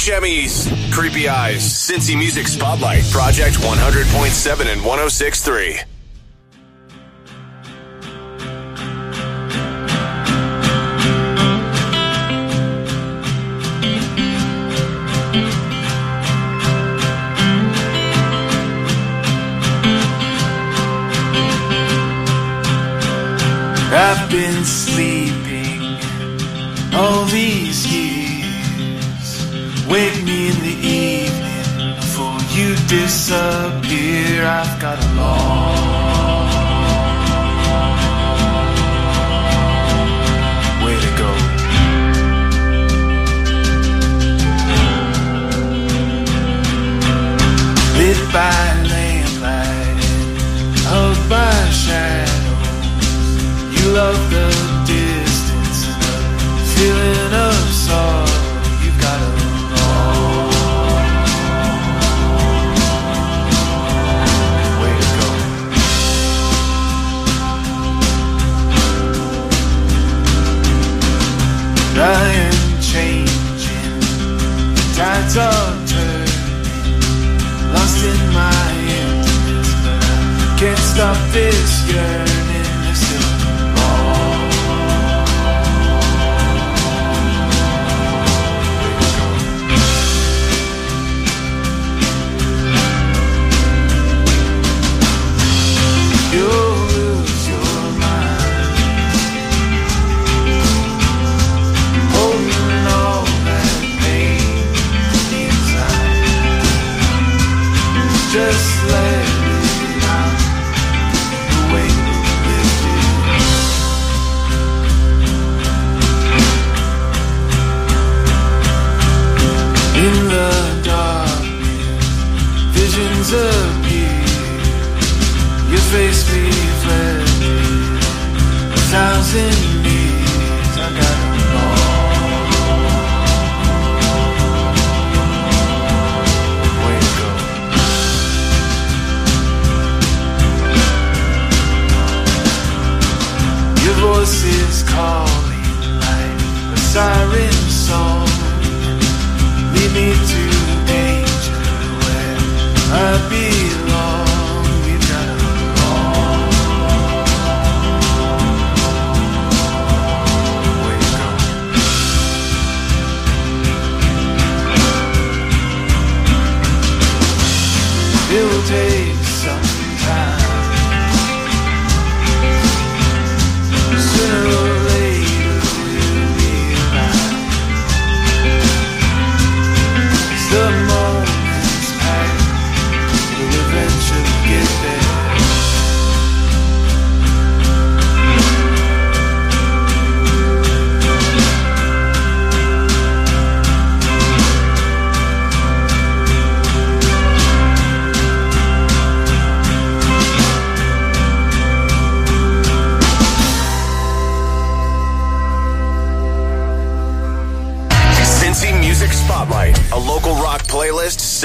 Chemies, Creepy Eyes, Cincy Music Spotlight, Project 100.7 and 106.3.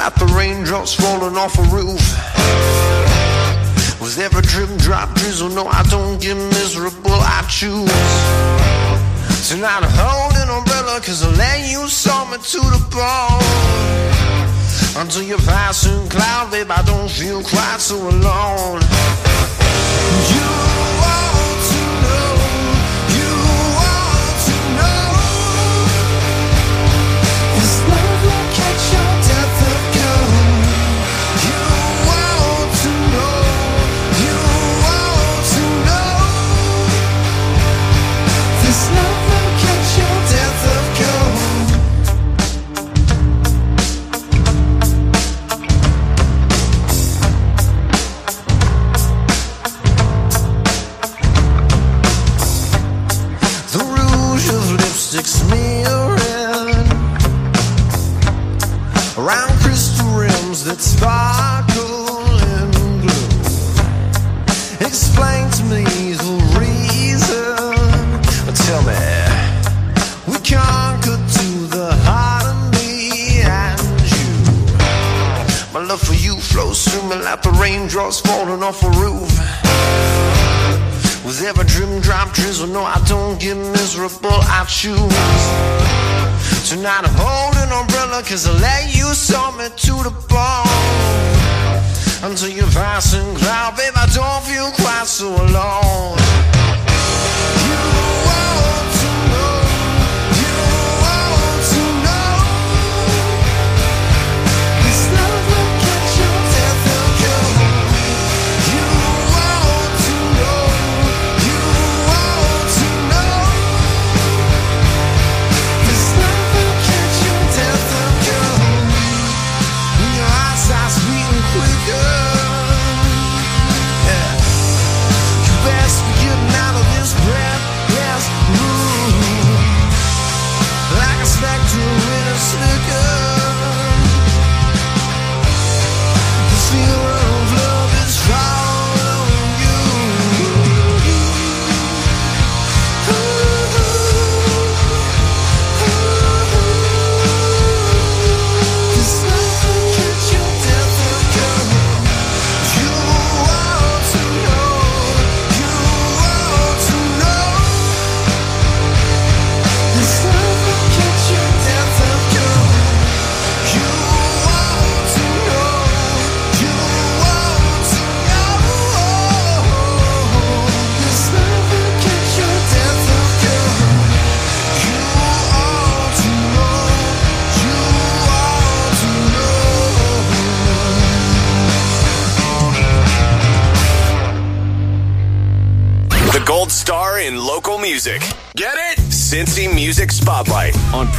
like the raindrops falling off a roof. Was every drip, drop, drizzle, no, I don't get miserable, I choose. Tonight I hold an umbrella, cause the land you saw me to the bone. Until you're passing cloud, babe, I don't feel quite so alone. You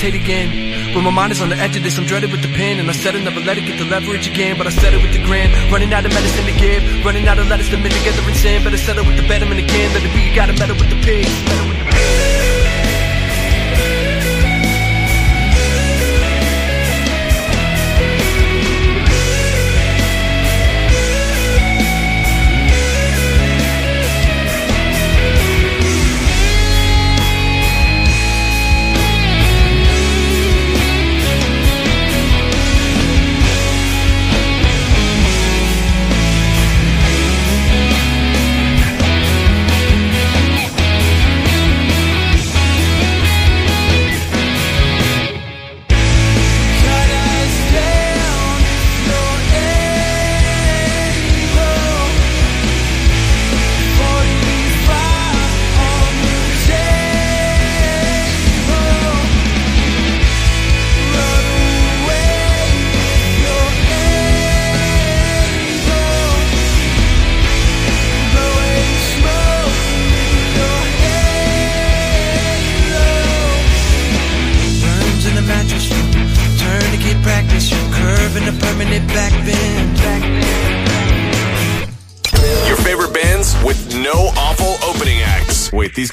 hesitate again. When my mind is on the edge of this, I'm dreaded with the pen. And I said I'd never let it get the leverage again. But I said it with the grin. Running out of medicine to give. Running out of letters to mend together in sand. Better settle with the betterment again. Let it be, you gotta meddle with the pigs. Meddle with the pigs.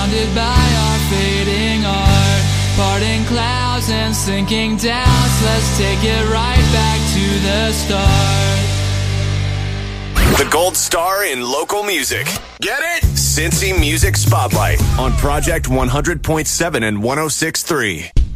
surrounded by our fading art. Parting clouds and sinking doubts Let's take it right back to the start. The gold star in local music. Get it? Cincy Music Spotlight on Project 100.7 and 106.3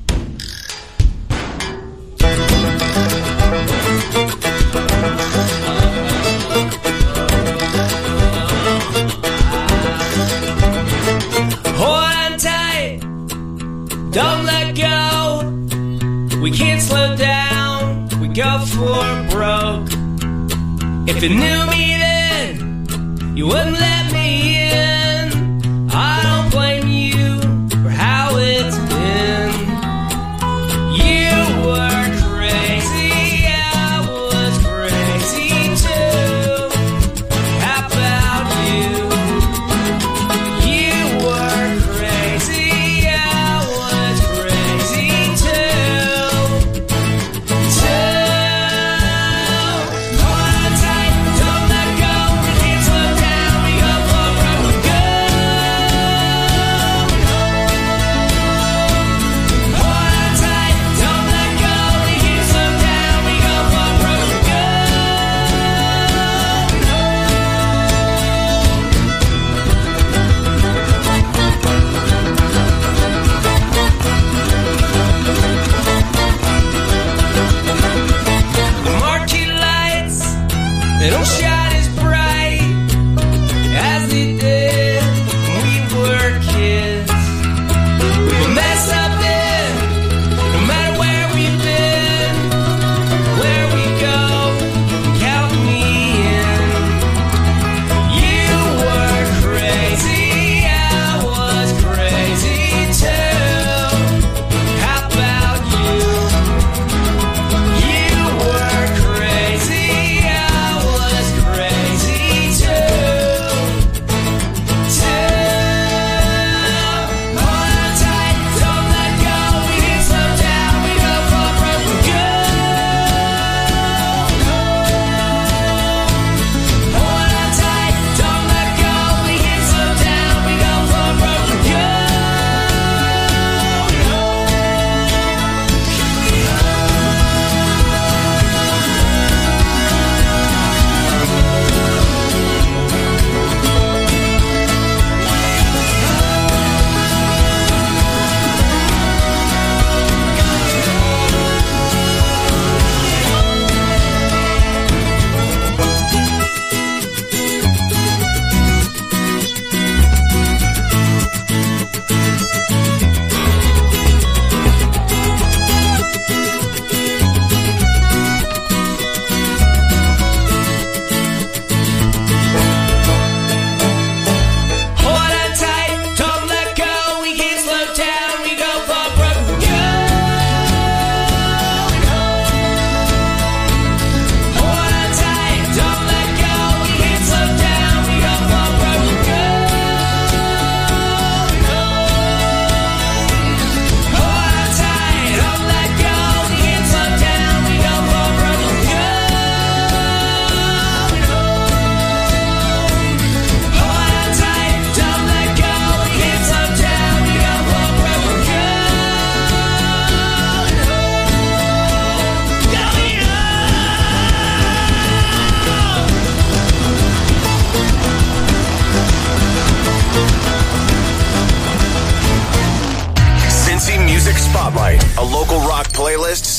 Don't let go. We can't slow down. We go for broke. If you knew me then, you wouldn't let me in.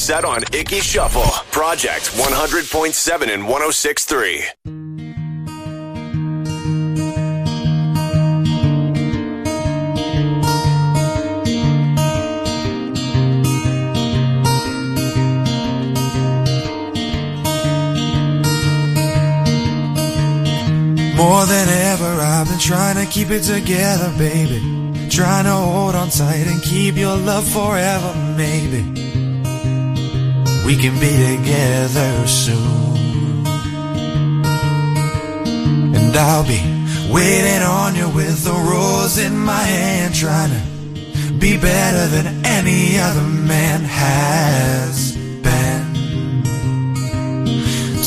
set on Icky Shuffle, Project 100.7 and 1063. More than ever, I've been trying to keep it together, baby. Trying to hold on tight and keep your love forever, maybe we can be together soon. And I'll be waiting on you with a rose in my hand, trying to be better than any other man has been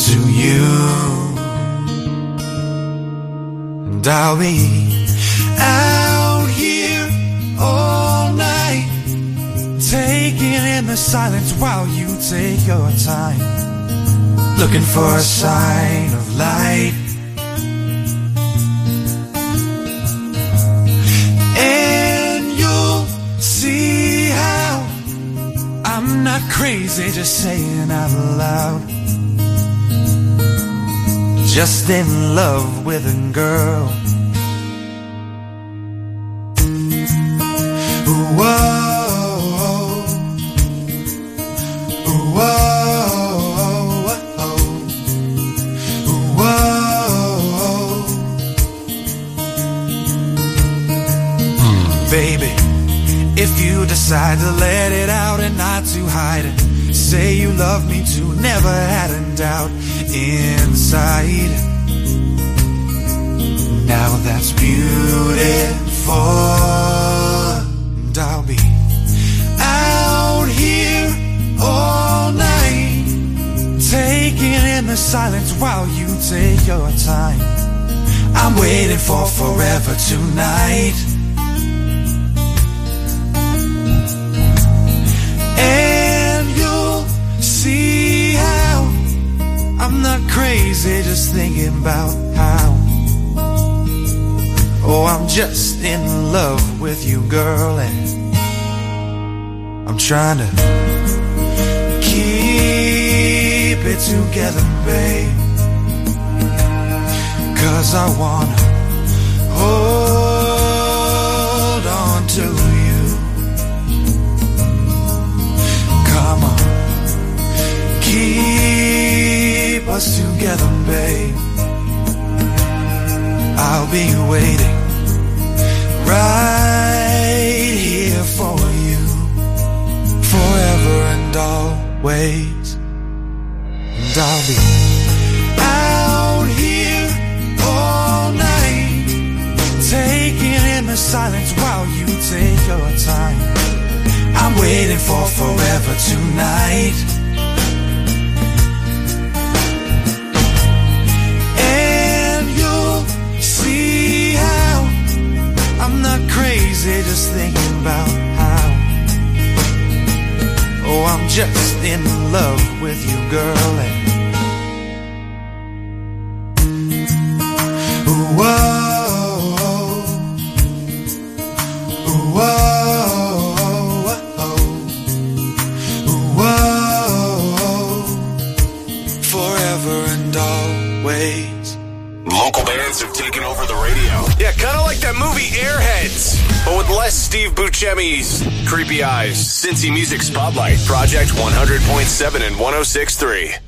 to you. And I'll be. taking in the silence while you take your time. Looking for a sign of light. And you'll see how I'm not crazy, just saying out loud. Just in love with a girl. Inside. Now that's beautiful. And I'll be out here all night, taking in the silence while you take your time. I'm waiting for forever tonight. Crazy just thinking about how. Oh, I'm just in love with you, girl, and I'm trying to keep it together, babe. Cause I wanna hold on to us together, babe. I'll be waiting right here for you forever and always. And I'll be out here all night, taking in the silence while you take your time. I'm waiting for forever tonight. I'm just in love with you, girl. And whoa, whoa, whoa, forever and always. Local bands have taken over the radio. Yeah, kind of like that movie Airheads, but with less Steve Buscemi's creepy eyes. Cincy Music Spotlight, Project 100.7 and 106.3.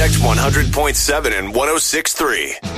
Project 100.7 and 1063.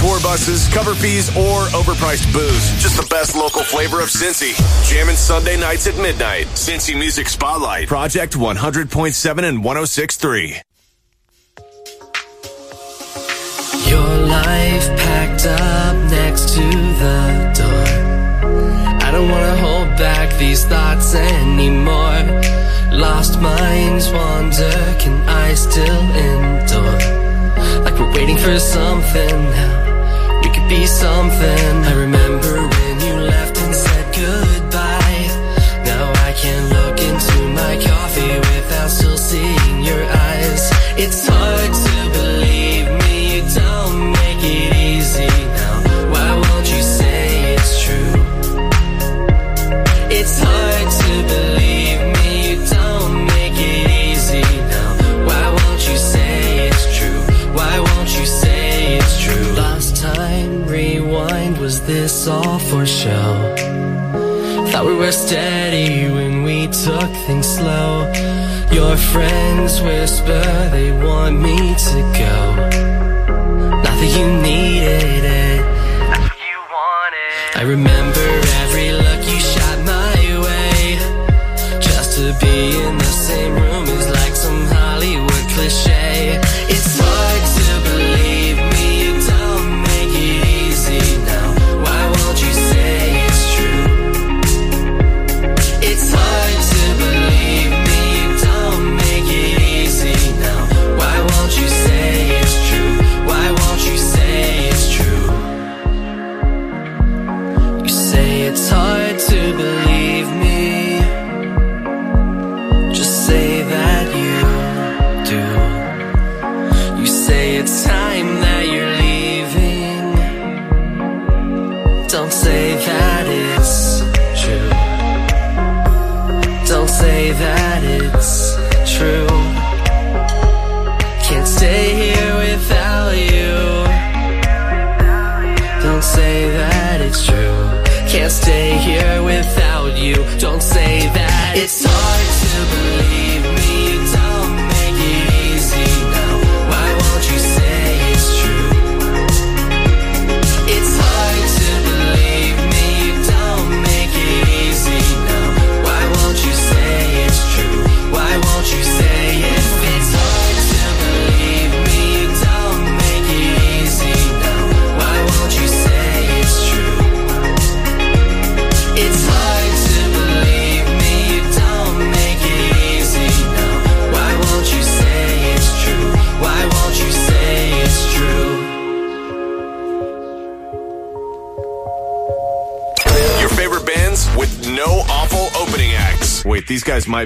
Tour buses, cover fees, or overpriced booze. Just the best local flavor of Cincy. Jamming Sunday nights at midnight. Cincy Music Spotlight. Project 100.7 and 106.3. Your life packed up next to the door. I don't wanna hold back these thoughts anymore. Lost minds wander, can I still endure? Like we're waiting for something now. Be something. I remember when you left and said goodbye. Now I can't look into my coffee without still seeing all for show? Thought we were steady when we took things slow. Your friends whisper they want me to go. Not that you needed it. That's what you wanted. I remember every look you shot my way. Just to be in the same room is like some Hollywood cliche.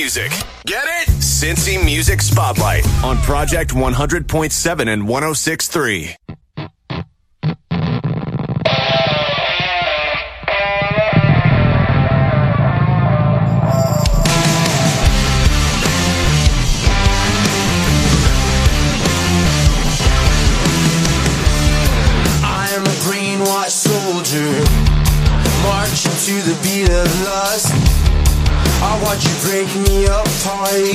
music. Get it? Cincy Music Spotlight on Project 100.7 and 106.3. I am a brainwashed soldier, marching to the beat of lust. I watch you break me apart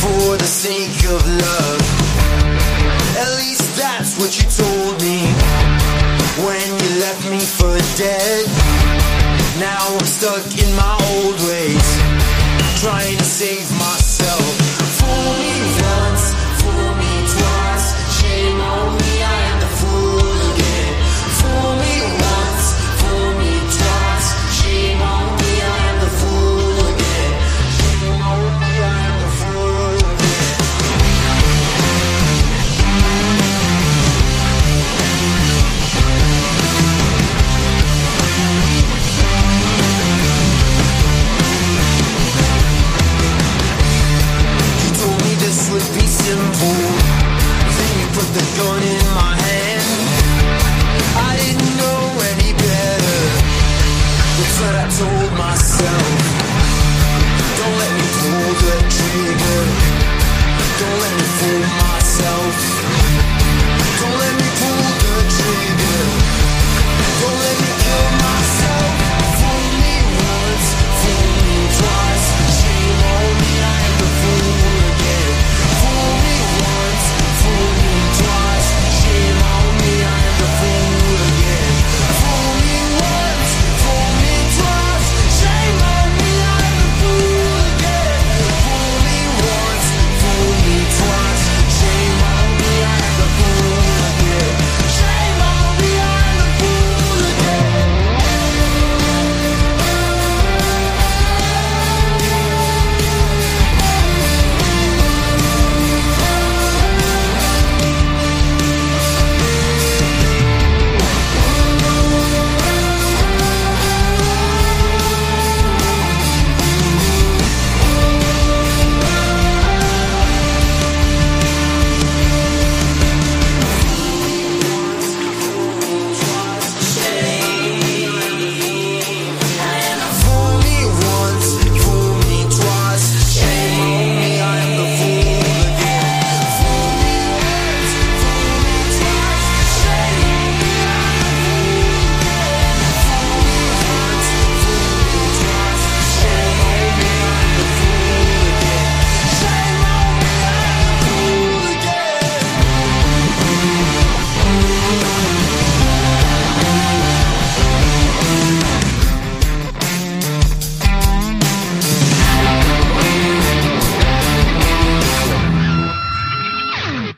for the sake of love. At least that's what you told me when you left me for dead. Now I'm stuck in my old ways, trying to save myself.